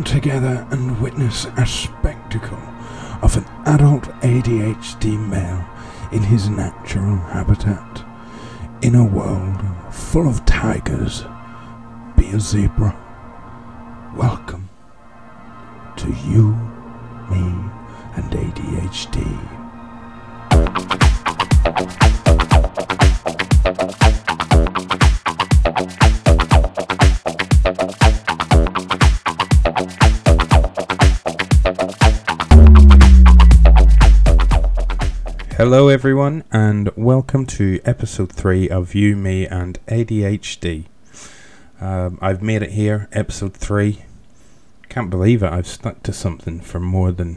together and witness a spectacle of an adult ADHD male in his natural habitat. In a world full of tigers, be a zebra. Welcome to you, me, and ADHD. Hello, everyone, and welcome to episode 3 of You, Me, and ADHD. Um, I've made it here, episode 3. Can't believe it, I've stuck to something for more than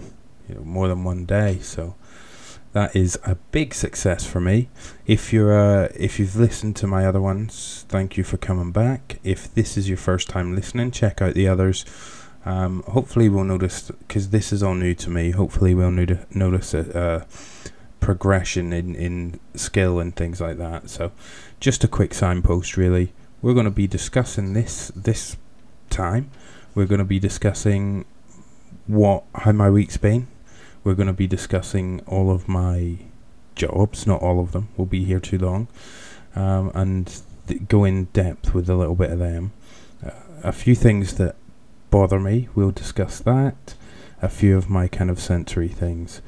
you know, more than one day, so that is a big success for me. If you're uh, if you've listened to my other ones, thank you for coming back. If this is your first time listening, check out the others. Um, hopefully, we'll notice because this is all new to me. Hopefully, we'll noti- notice a, uh, progression in, in skill and things like that. So, just a quick signpost, really. We're going to be discussing this this time. We're going to be discussing what how my week's been. We're going to be discussing all of my jobs, not all of them. We'll be here too long, um, and th- go in depth with a little bit of them. Uh, a few things that bother me. We'll discuss that. A few of my kind of sensory things.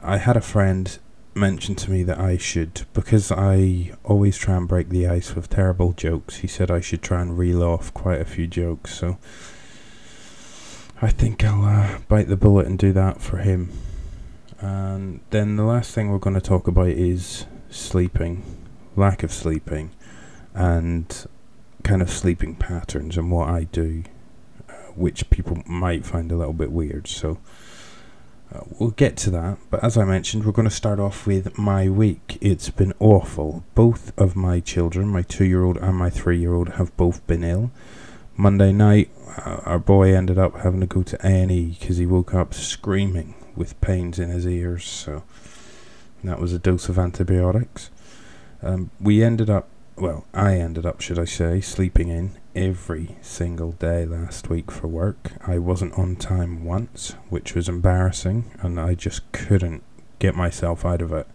I had a friend mention to me that I should, because I always try and break the ice with terrible jokes, he said I should try and reel off quite a few jokes. So I think I'll uh, bite the bullet and do that for him. And then the last thing we're going to talk about is sleeping, lack of sleeping, and kind of sleeping patterns and what I do, uh, which people might find a little bit weird. So. Uh, we'll get to that, but as I mentioned, we're going to start off with my week. It's been awful. Both of my children, my two year old and my three year old, have both been ill. Monday night, uh, our boy ended up having to go to A&E because he woke up screaming with pains in his ears, so that was a dose of antibiotics. Um, we ended up, well, I ended up, should I say, sleeping in every single day last week for work. I wasn't on time once, which was embarrassing, and I just couldn't get myself out of it.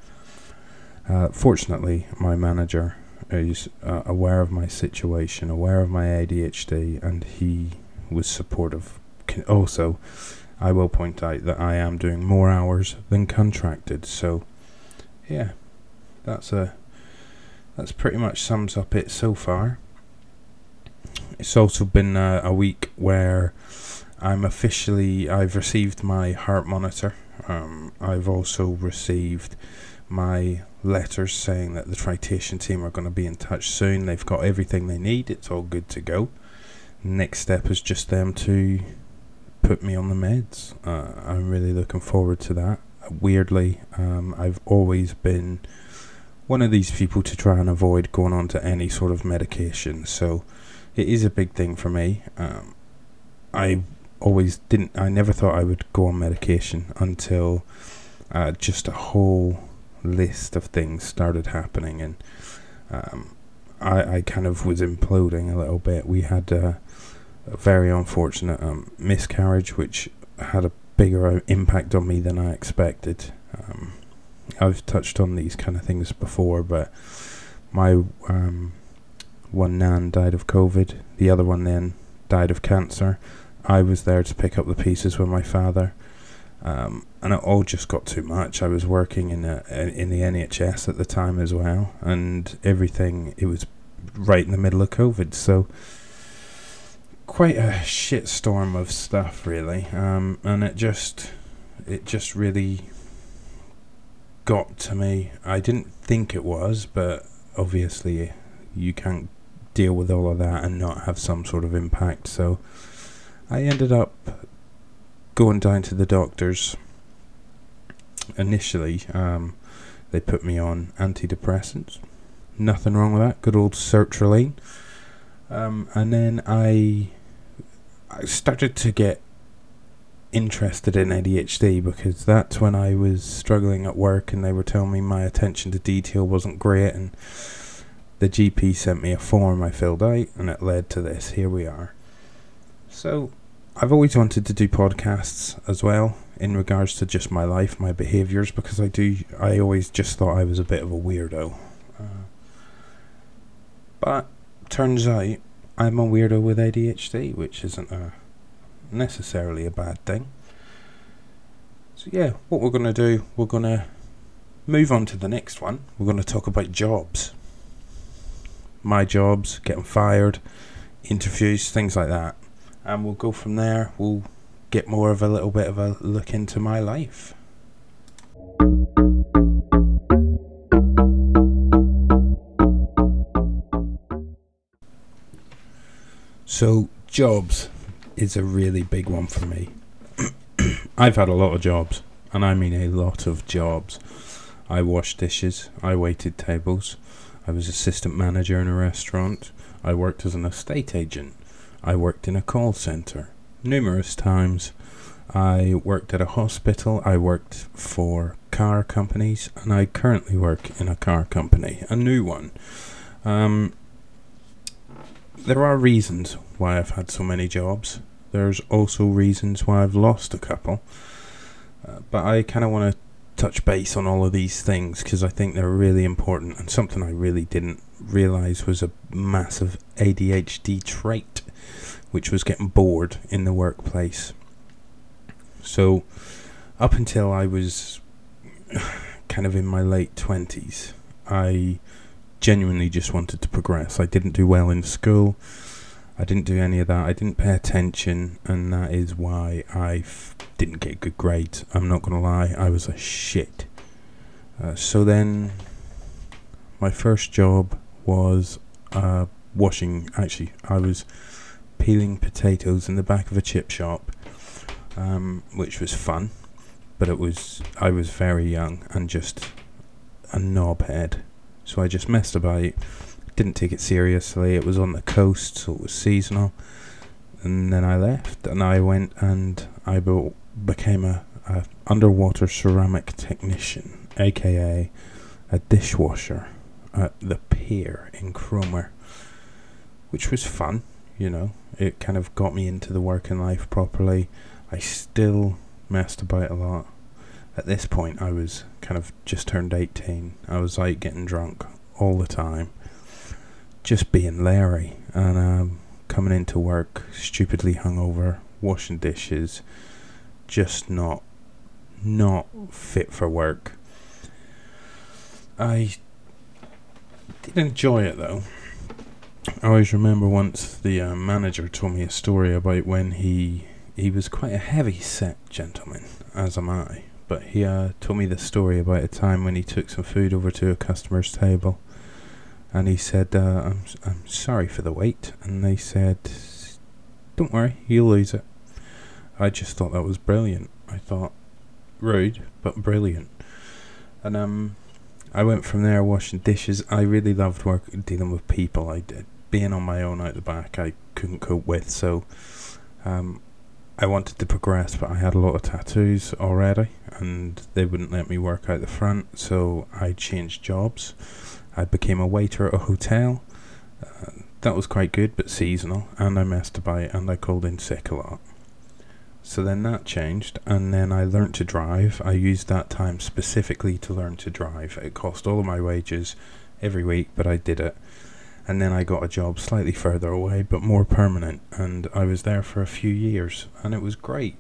Uh, fortunately, my manager is uh, aware of my situation, aware of my ADHD, and he was supportive. Also, I will point out that I am doing more hours than contracted, so yeah, that's a that's pretty much sums up it so far. It's also been uh, a week where I'm officially I've received my heart monitor. Um, I've also received my letters saying that the Titration team are going to be in touch soon. They've got everything they need. It's all good to go. Next step is just them to put me on the meds. Uh, I'm really looking forward to that. Weirdly, um, I've always been one of these people to try and avoid going on to any sort of medication. So it is a big thing for me. Um, I always didn't. I never thought I would go on medication until uh, just a whole list of things started happening, and um, I, I kind of was imploding a little bit. We had a, a very unfortunate um, miscarriage, which had a bigger impact on me than I expected. Um, I've touched on these kind of things before, but my um, one nan died of COVID, the other one then died of cancer. I was there to pick up the pieces with my father, um, and it all just got too much. I was working in a, in the NHS at the time as well, and everything. It was right in the middle of COVID, so quite a shit storm of stuff, really. Um, and it just, it just really got to me. I didn't think it was, but obviously you can't deal with all of that and not have some sort of impact. So I ended up going down to the doctors. Initially, um, they put me on antidepressants. Nothing wrong with that. Good old sertraline. Um, and then I, I started to get interested in ADHD because that's when I was struggling at work and they were telling me my attention to detail wasn't great and the GP sent me a form I filled out and it led to this. Here we are. So I've always wanted to do podcasts as well in regards to just my life, my behaviors, because I do. I always just thought I was a bit of a weirdo. Uh, but turns out I'm a weirdo with ADHD, which isn't a necessarily a bad thing. So yeah, what we're going to do, we're going to move on to the next one. We're going to talk about jobs. My jobs, getting fired, interviews, things like that. And we'll go from there. We'll get more of a little bit of a look into my life. So, jobs is a really big one for me. I've had a lot of jobs, and I mean a lot of jobs. I washed dishes, I waited tables, I was assistant manager in a restaurant, I worked as an estate agent, I worked in a call centre numerous times. I worked at a hospital, I worked for car companies, and I currently work in a car company, a new one. Um, there are reasons why I've had so many jobs. There's also reasons why I've lost a couple. Uh, but I kind of want to touch base on all of these things because I think they're really important and something I really didn't realize was a massive ADHD trait, which was getting bored in the workplace. So, up until I was kind of in my late 20s, I genuinely just wanted to progress. I didn't do well in school. I didn't do any of that. I didn't pay attention, and that is why I f- didn't get good grades. I'm not to lie, I was a shit. Uh, so then, my first job was uh, washing. Actually, I was peeling potatoes in the back of a chip shop, um, which was fun. But it was I was very young and just a knobhead. So I just messed about, didn't take it seriously. It was on the coast, so it was seasonal. And then I left, and I went and I be- became a, a underwater ceramic technician, aka a dishwasher at the pier in Cromer, which was fun. You know, it kind of got me into the working life properly. I still messed about a lot at this point I was kind of just turned 18. I was out getting drunk all the time, just being Larry and um, coming into work stupidly hungover, washing dishes, just not not fit for work. I did enjoy it though. I always remember once the uh, manager told me a story about when he he was quite a heavy set gentleman, as am I but he uh, told me the story about a time when he took some food over to a customer's table, and he said, uh, "I'm I'm sorry for the wait," and they said, "Don't worry, you'll lose it." I just thought that was brilliant. I thought rude but brilliant, and um, I went from there washing dishes. I really loved work dealing with people. I did being on my own out the back. I couldn't cope with so. Um, I wanted to progress, but I had a lot of tattoos already, and they wouldn't let me work out the front, so I changed jobs. I became a waiter at a hotel. Uh, that was quite good, but seasonal, and I about, and I called in sick a lot. So then that changed, and then I learnt to drive. I used that time specifically to learn to drive. It cost all of my wages every week, but I did it and then I got a job slightly further away but more permanent and I was there for a few years and it was great.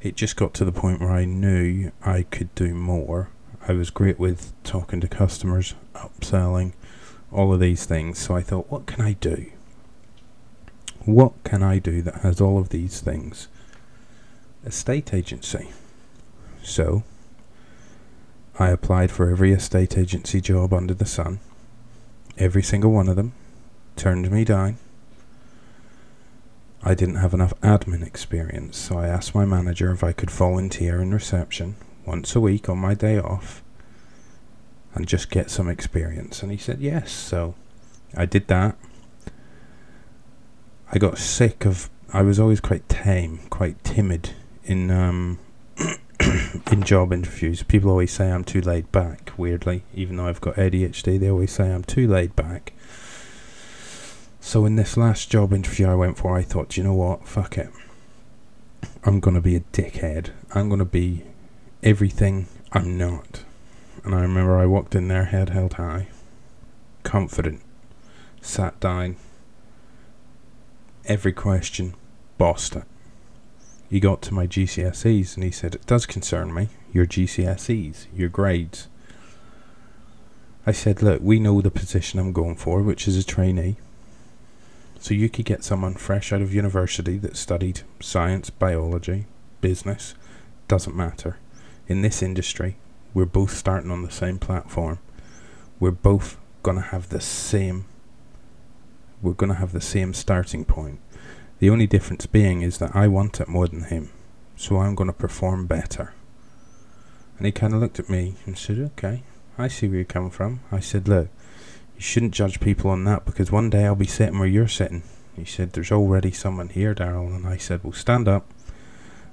It just got to the point where I knew I could do more. I was great with talking to customers, upselling, all of these things. So I thought, what can I do? What can I do that has all of these things? Estate agency. So I applied for every estate agency job under the sun Every single one of them turned me down. I didn't have enough admin experience, so I asked my manager if I could volunteer in reception once a week on my day off and just get some experience. And he said yes, so I did that. I got sick of. I was always quite tame, quite timid in um, in job interviews, people always say I'm too laid back, weirdly. Even though I've got ADHD, they always say I'm too laid back. So in this last job interview I went for, I thought, you know what? Fuck it. I'm going to be a dickhead. I'm going to be everything I'm not. And I remember I walked in there, head held high, confident, sat down, every question, bossed it. He got to my GCSEs and he said, It does concern me, your GCSEs, your grades. I said, Look, we know the position I'm going for, which is a trainee. So you could get someone fresh out of university that studied science, biology, business, doesn't matter. In this industry, we're both starting on the same platform. We're both to have the same we're to have the same starting point. The only difference being is that I want it more than him. So I'm to perform better. And he kind of looked at me and said, "Okay, I see where you're coming from." I said, "Look, you shouldn't judge people on that because one day I'll be sitting where you're sitting. He said, There's already someone here, Daryl. And I said, Well, stand up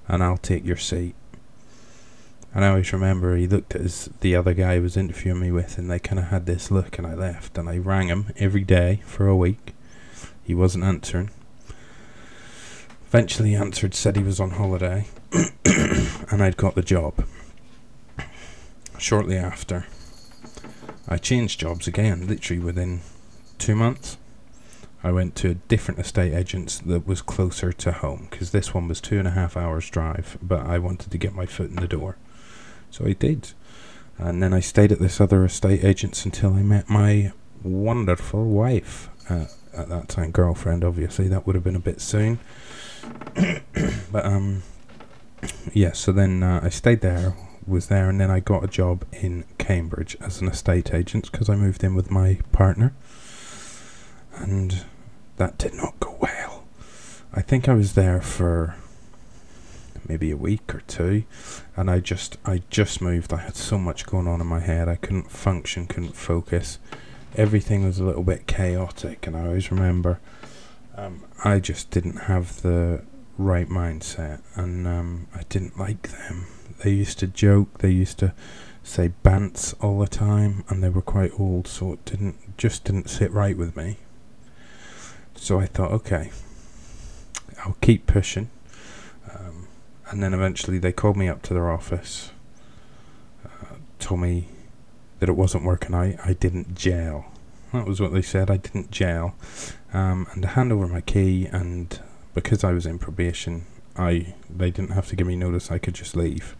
and I'll take your seat. And I always remember he looked at his, the other guy he was interviewing me with, and they kind of had this look, and I left. And I rang him every day for a week. He wasn't answering. Eventually, he answered, said he was on holiday, and I'd got the job. Shortly after, I changed jobs again, literally within two months. I went to a different estate agent that was closer to home because this one was two and a half hours drive, but I wanted to get my foot in the door. So I did. And then I stayed at this other estate agent's until I met my wonderful wife. Uh, at that time, girlfriend, obviously. That would have been a bit soon. but, um, yeah, so then uh, I stayed there was there, and then I got a job in Cambridge as an estate agent because I moved in with my partner, and that did not go well. I think I was there for maybe a week or two, and I just I just moved. I had so much going on in my head. I couldn't function, couldn't focus. Everything was a little bit chaotic, and I always remember um, I just didn't have the right mindset, and um, I didn't like them they used to joke, they used to say bants all the time, and they were quite old, so it didn't just didn't sit right with me. So I thought, okay, I'll keep pushing. And then eventually they called me up to their office, uh, told me that it wasn't working I I didn't jail. That was what they said. I didn't jail, um, and to hand over my key, and because I was in probation, I they didn't have to give me notice. I could just leave.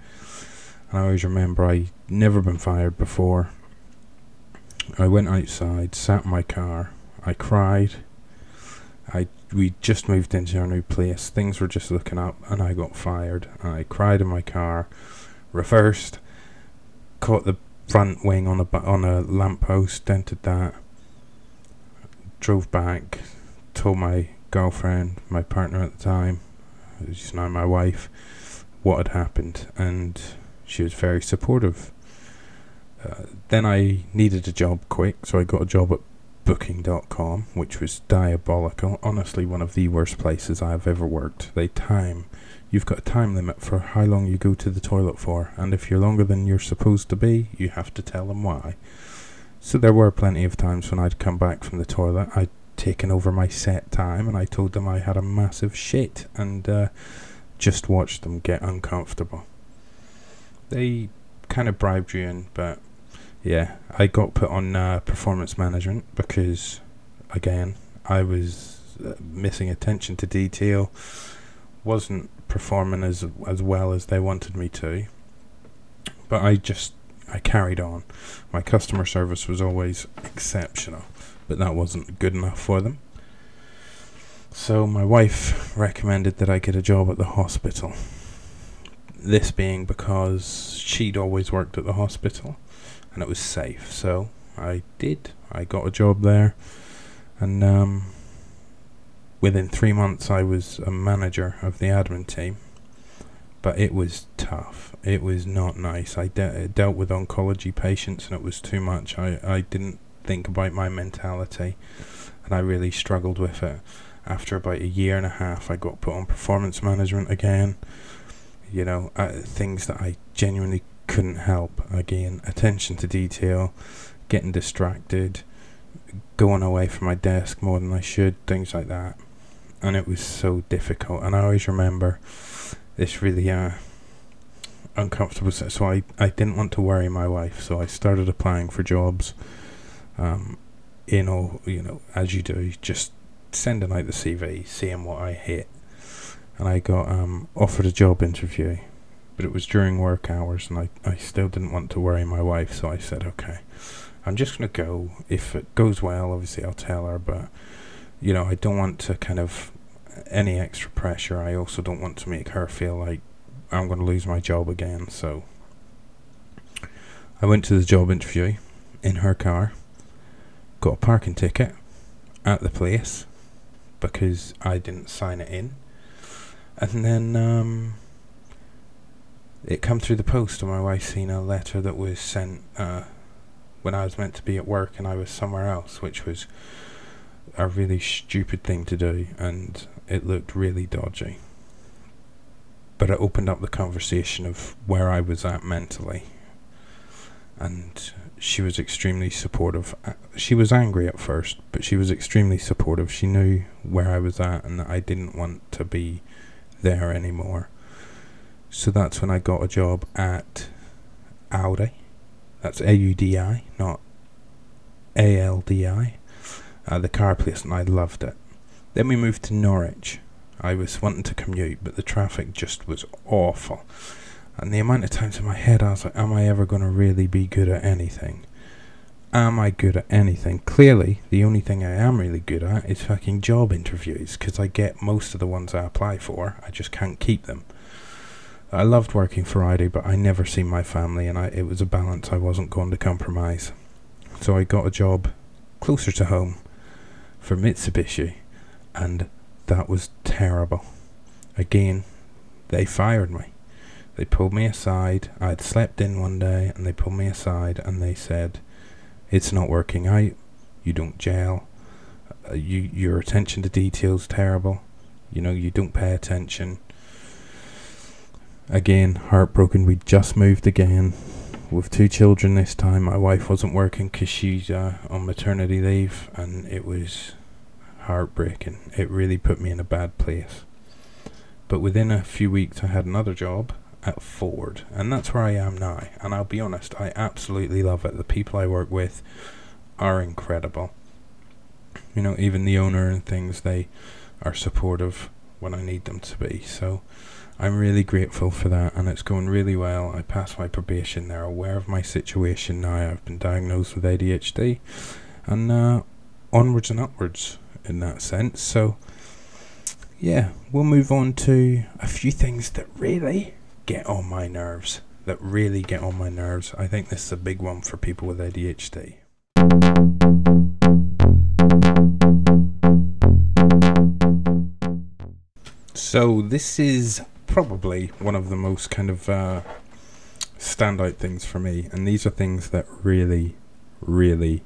And I always remember I never been fired before. I went outside, sat in my car, I cried. We just moved into our new place. Things were just looking up, and I got fired. I cried in my car, reversed, caught the front wing on a on a lamppost, dented that. Drove back, told my girlfriend, my partner at the time, who's now my wife, what had happened, and she was very supportive. Uh, then I needed a job quick, so I got a job at Booking.com, which was diabolical. Honestly, one of the worst places I have ever worked. They time. You've got a time limit for how long you go to the toilet for, and if you're longer than you're supposed to be, you have to tell them why. So there were plenty of times when I'd come back from the toilet, I'd taken over my set time, and I told them I had a massive shit, and uh, just watched them get uncomfortable they kind of bribed you in, but yeah, I got put on uh, performance management because, again, I was uh, missing attention to detail, wasn't performing as as well as they wanted me to. But I just I carried on. My customer service was always exceptional, but that wasn't good enough for them. So my wife recommended that I get a job at the hospital this being because she'd always worked at the hospital and it was safe. So I did. I got a job there, and um, within three months, I was a manager of the admin team. But it was tough. It was not nice. I de- dealt with oncology patients, and it was too much. I, I didn't think about my mentality, and I really struggled with it. After about a year and a half, I got put on performance management again you know, uh, things that I genuinely couldn't help. Again, attention to detail, getting distracted, going away from my desk more than I should, things like that. and it was so difficult. And I always remember this really uh, uncomfortable. So I, I didn't want to worry my wife, so I started applying for jobs. Um, in all, you know, as you do, just sending out the CV, seeing what I hit, and I got um, offered a job interview, but it was during work hours, and I, I still didn't want to worry my wife, so I said, okay, I'm just gonna go. If it goes well, obviously I'll tell her, but you know, I don't want to kind of any extra pressure. I also don't want to make her feel like I'm going to lose my job again. So I went to the job interview in her car, got a parking ticket at the place because I didn't sign it in, and then um, it come through the post, and my wife seen a letter that was sent uh, when I was meant to be at work and I was somewhere else, which was a really stupid thing to do, and it looked really dodgy. But it opened up the conversation of where I was at mentally. And she was extremely supportive. Uh, she was angry at first, but she was extremely supportive. She knew where I was at and that I didn't want to be there anymore. So that's when I got a job at Audi. That's A U D I, not A L D I uh, the car place, and I loved it. Then we moved to Norwich. I was wanting to commute, but the traffic just was awful. And the amount of times in my head I was like, am I ever going to really be good at anything? Am I good at anything? Clearly, the only thing I am really good at is fucking job interviews, because I get most of the ones I apply for. I just can't keep them. I loved working for but I never seen my family, and I, it was a balance I wasn't going to compromise. So I got a job closer to home for Mitsubishi, and that was terrible. Again, they fired me. They pulled me aside. I had slept in one day, and they pulled me aside and they said, "It's not working out. You don't gel. Uh, you your attention to details terrible. You know you don't pay attention." Again, heartbroken. We just moved again with two children this time. My wife wasn't working because she's uh, on maternity leave, and it was heartbreaking. It really put me in a bad place. But within a few weeks, I had another job at Ford, and that's where I am now. And I'll be honest, I absolutely love it. The people I work with are incredible. You know, even the owner and things, they are supportive when I need them to be. So I'm really grateful for that, and it's going really well. I passed my probation. They're aware of my situation now. I've been diagnosed with ADHD, and uh, onwards and upwards in that sense. So, yeah, we'll move on to a few things that really get on my nerves. That really get on my nerves. I think this is a big one for people with ADHD. So, this is probably one of the most kind of uh, standout things for me, and these are things that really, really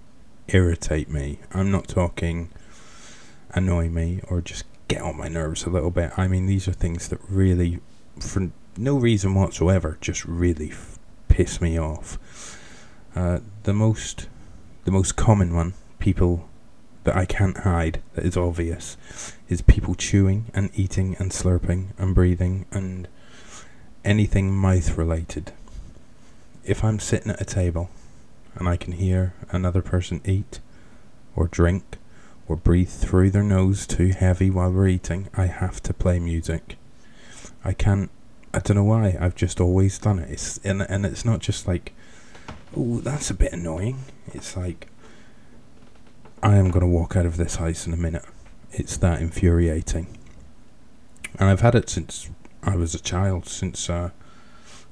irritate me. I'm not talking annoy me or just get on my nerves a little bit. I mean, these are things that really, for no reason whatsoever, just really f- piss me off. Uh, the most, the most common one, people that I can't hide, that is obvious, is people chewing and eating and slurping and breathing and anything mouth related. If I'm sitting at a table and I can hear another person eat or drink or breathe through their nose too heavy while we're eating, I have to play music. I can't. I don't know why. I've just always done it. It's and and it's not just like, oh, that's a bit annoying. It's like, I am gonna walk out of this house in a minute. It's that infuriating. And I've had it since I was a child. Since uh,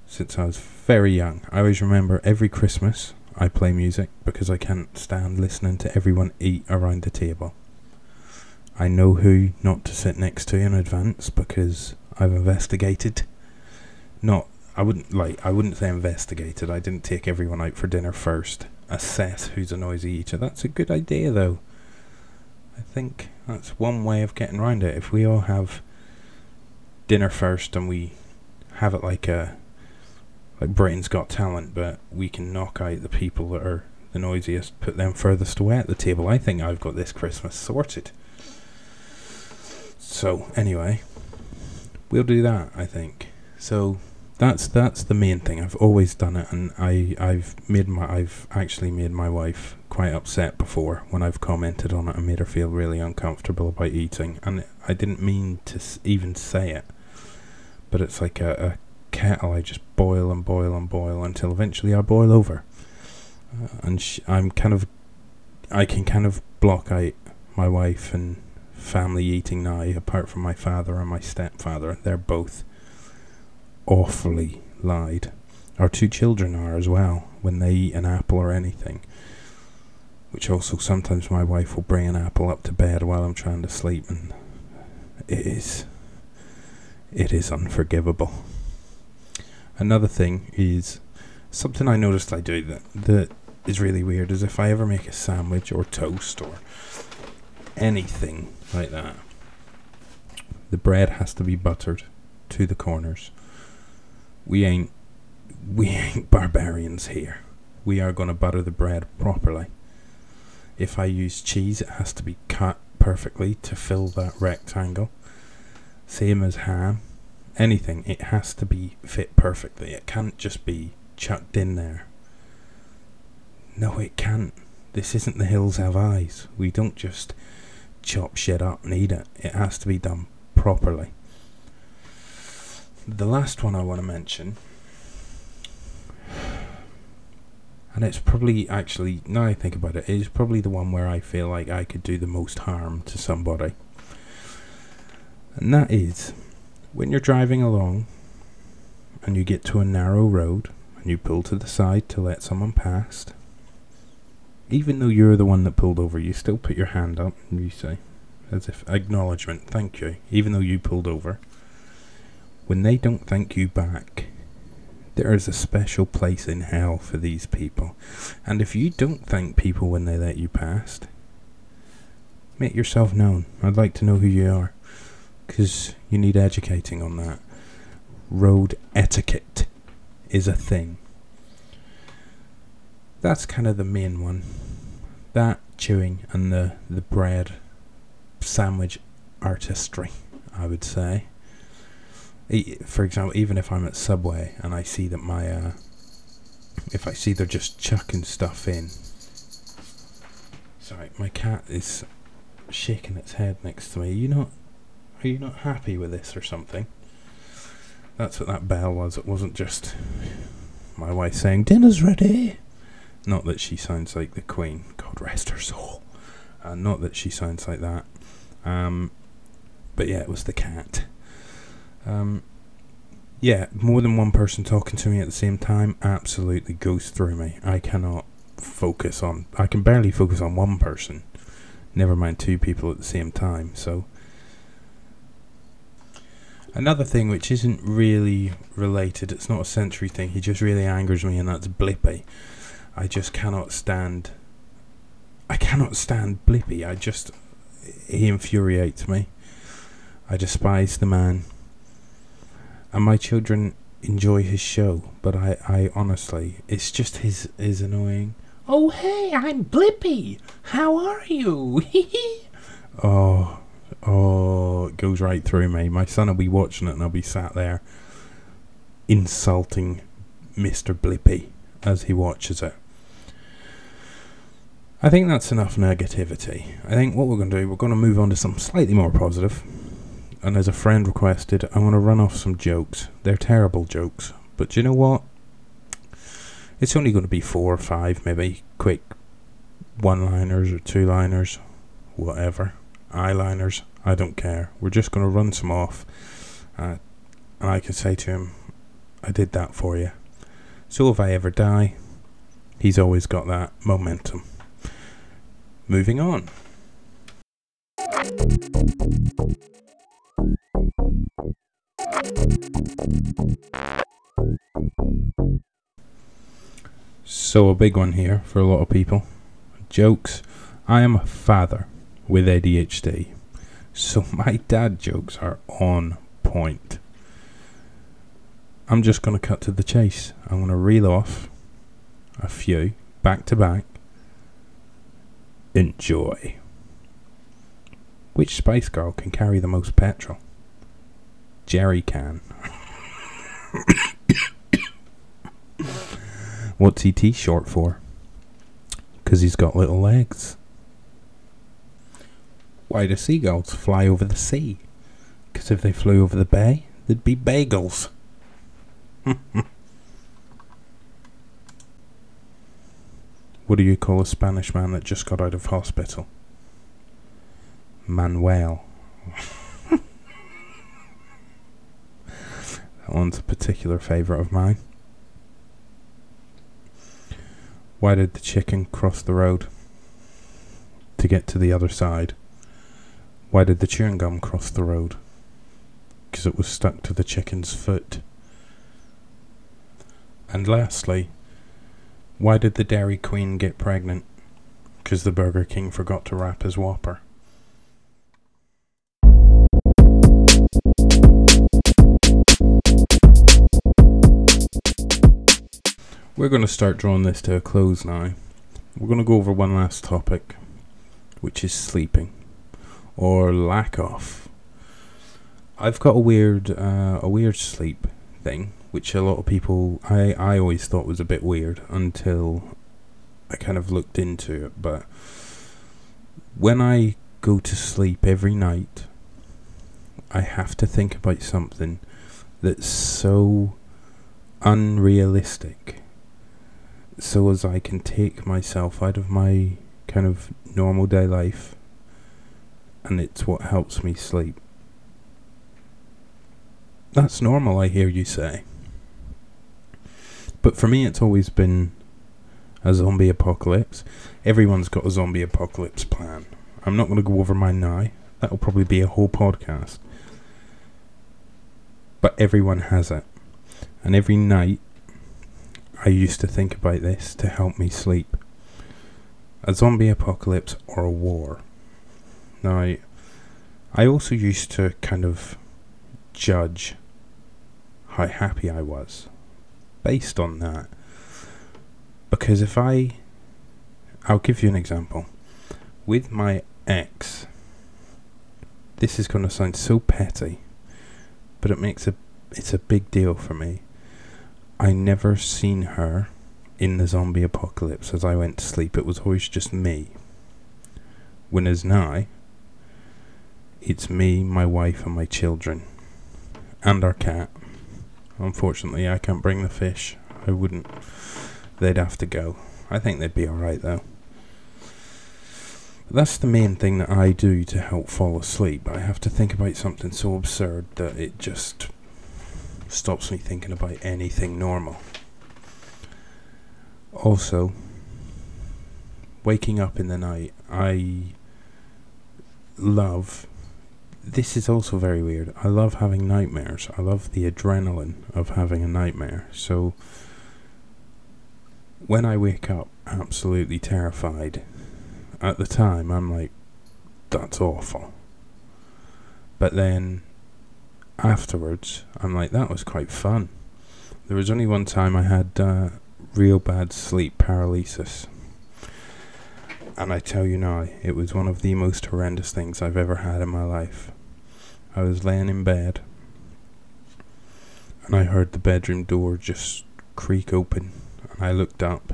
since I was very young. I always remember every Christmas I play music because I can't stand listening to everyone eat around the table. I know who not to sit next to in advance because I've investigated. Not, I wouldn't like, I wouldn't say investigated. I didn't take everyone out for dinner first. Assess who's a noisy eater. That's a good idea, though. I think that's one way of getting around it. If we all have dinner first and we have it like a like Britain's Got Talent, but we can knock out the people that are the noisiest, put them furthest away at the table. I think I've got this Christmas sorted. So anyway, we'll do that. I think so. That's that's the main thing. I've always done it, and I I've made my I've actually made my wife quite upset before when I've commented on it and made her feel really uncomfortable about eating, and I didn't mean to even say it, but it's like a, a kettle. I just boil and boil and boil until eventually I boil over, uh, and I'm kind of I can kind of block out my wife and family eating now, apart from my father and my stepfather. They're both awfully lied. Our two children are as well when they eat an apple or anything. Which also sometimes my wife will bring an apple up to bed while I'm trying to sleep, and it is it is unforgivable. Another thing is something I noticed I do that that is really weird is if I ever make a sandwich or toast or anything like that, the bread has to be buttered to the corners. We ain't we ain't barbarians here. We are gonna butter the bread properly. If I use cheese, it has to be cut perfectly to fill that rectangle. Same as ham. Anything, it has to be fit perfectly. It can't just be chucked in there. No, it can't. This isn't the hills have eyes. We don't just chop shit up and eat it. It has to be done properly. The last one I want to mention, and it's probably actually, now I think about it, is probably the one where I feel like I could do the most harm to somebody. And that is when you're driving along and you get to a narrow road and you pull to the side to let someone past. Even though you're the one that pulled over, you still put your hand up and you say, as if acknowledgement, thank you, even though you pulled over. When they don't thank you back, there is a special place in hell for these people. And if you don't thank people when they let you past, make yourself known. I'd like to know who you are. Because you need educating on that. Road etiquette is a thing. That's kind of the main one. That chewing and the, the bread sandwich artistry, I would say. For example, even if I'm at Subway and I see that my, uh, if I see they're just chucking stuff in. Sorry, my cat is shaking its head next to me. You not, are you not happy with this or something? That's what that bell was. It wasn't just my wife saying dinner's ready. Not that she sounds like the Queen. God rest her soul. Uh, not that she sounds like that. Um, but yeah, it was the cat. Um, yeah, more than one person talking to me at the same time absolutely goes through me. I cannot focus on. I can barely focus on one person. Never mind two people at the same time. So. Another thing which isn't really related, it's not a sensory thing, he just really angers me, and that's Blippi. I just cannot stand. I cannot stand Blippi. I just. He infuriates me. I despise the man. And my children enjoy his show, but I, I honestly, it's just his, his annoying. Oh, hey, I'm Blippi. How are you? oh, oh, it goes right through me. My son will be watching it and I'll be sat there insulting Mr. Blippi as he watches it. I think that's enough negativity. I think what we're going to do, we're going to move on to something slightly more positive. And as a friend requested, I want to run off some jokes. They're terrible jokes. But you know what? It's only going to be four or five, maybe quick one liners or two liners, whatever. Eyeliners, I don't care. We're just going to run some off. Uh, and I can say to him, I did that for you. So if I ever die, he's always got that momentum. Moving on. So, a big one here for a lot of people. Jokes. I am a father with ADHD. So, my dad jokes are on point. I'm just going to cut to the chase. I'm going to reel off a few back to back. Enjoy. Which Spice Girl can carry the most petrol? Jerry can. What's ET short for? Because he's got little legs. Why do seagulls fly over the sea? Because if they flew over the bay, there'd be bagels. what do you call a Spanish man that just got out of hospital? Manuel. one's a particular favourite of mine. Why did the chicken cross the road? To get to the other side. Why did the chewing gum cross the road? Because it was stuck to the chicken's foot. And lastly, why did the Dairy Queen get pregnant? Because the Burger King forgot to wrap his Whopper. We're going to start drawing this to a close now. We're going to go over one last topic, which is sleeping, or lack of. I've got a weird, uh, a weird sleep thing, which a lot of people, I, I always thought was a bit weird until I kind of looked into it. But when I go to sleep every night, I have to think about something that's so unrealistic so as I can take myself out of my kind of normal day life and it's what helps me sleep. That's normal, I hear you say. But for me, it's always been a zombie apocalypse. Everyone's got a zombie apocalypse plan. I'm not going to go over mine now. That'll probably be a whole podcast. But everyone has it. And every night I used to think about this to help me sleep. A zombie apocalypse or a war. Now, I, also used to kind of judge how happy I was based on that. Because if I. I'll give you an example. With my ex, this is going to sound so petty, but it makes a. It's a big deal for me I never seen her in the zombie apocalypse as I went to sleep. It was always just me. When as now, it's me, my wife, and my children, and our cat. Unfortunately, I can't bring the fish. I wouldn't. They'd have to go. I think they'd be alright though. But that's the main thing that I do to help fall asleep. I have to think about something so absurd that it just stops me thinking about anything normal. Also, waking up in the night, I love. This is also very weird. I love having nightmares. I love the adrenaline of having a nightmare. So, when I wake up absolutely terrified, at the time I'm like, that's awful. But then afterwards, I'm like, that was quite fun. There was only one time I had uh, real bad sleep paralysis. And I tell you now, it was one of the most horrendous things I've ever had in my life. I was laying in bed, and I heard the bedroom door just creak open, and I looked up,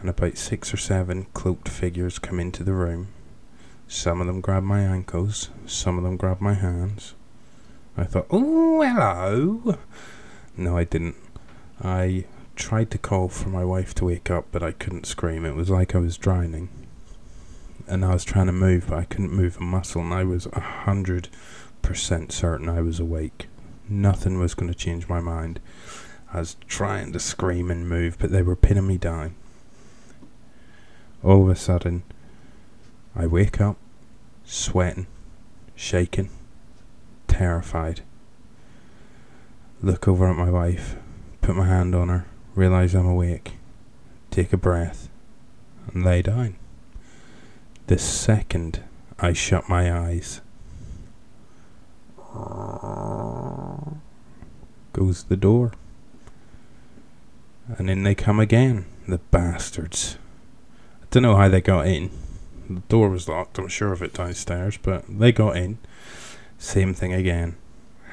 and about six or seven cloaked figures come into the room. Some of them grabbed my ankles, some of them grabbed my hands, I thought, oh, hello. No, I didn't. I tried to call for my wife to wake up, but I couldn't scream. It was like I was drowning. And I was trying to move, but I couldn't move a muscle, and I was a hundred percent certain I was awake. Nothing was going to change my mind. I was trying to scream and move, but they were pinning me down. All of a sudden, I wake up, sweating, shaking terrified. Look over at my wife, put my hand on her, realize I'm awake, take a breath, and lay down. The second I shut my eyes, goes the door. And in they come again, the bastards. I don't know how they got in. The door was locked, I'm sure of it downstairs, but they got in. Same thing again.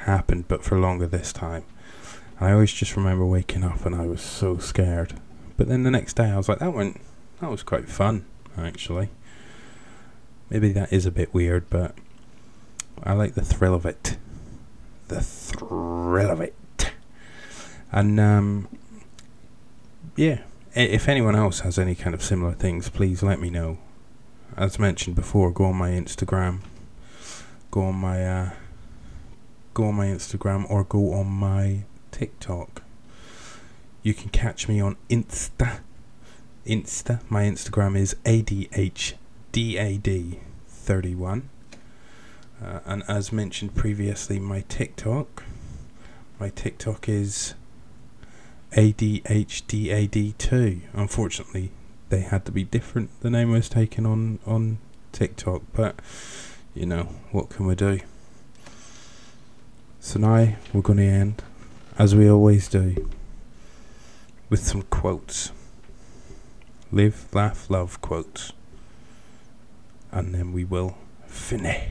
Happened, but for longer this time. I always just remember waking up and I was so scared. But then the next day I was like, that went, that was quite fun, actually. Maybe that is a bit weird, but I like the thrill of it. The thrill of it. And, um, yeah, if anyone else has any kind of similar things, please let me know. As mentioned before, go on my Instagram. Go on my, uh, go on my Instagram or go on my TikTok. You can catch me on Insta. Insta. My Instagram is ADHDAD31. Uh, and as mentioned previously, my TikTok. My TikTok is ADHDAD2. Unfortunately, they had to be different. The name was taken on, on TikTok, but you know, what can we do? So now we're going to end, as we always do, with some quotes. Live, laugh, love quotes. And then we will finish.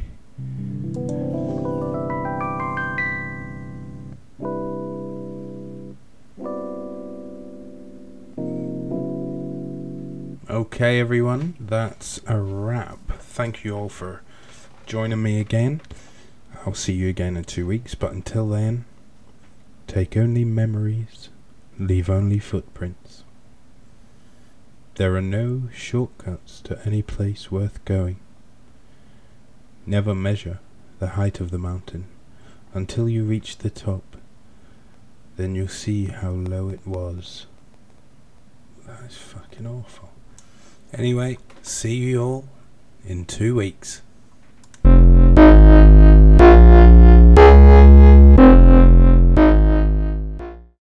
Okay, everyone, that's a wrap. Thank you all for joining me again. I'll see you again in two weeks, but until then, take only memories, leave only footprints. There are no shortcuts to any place worth going. Never measure the height of the mountain until you reach the top. Then you'll see how low it was. That is fucking awful. Anyway, see you all in two weeks.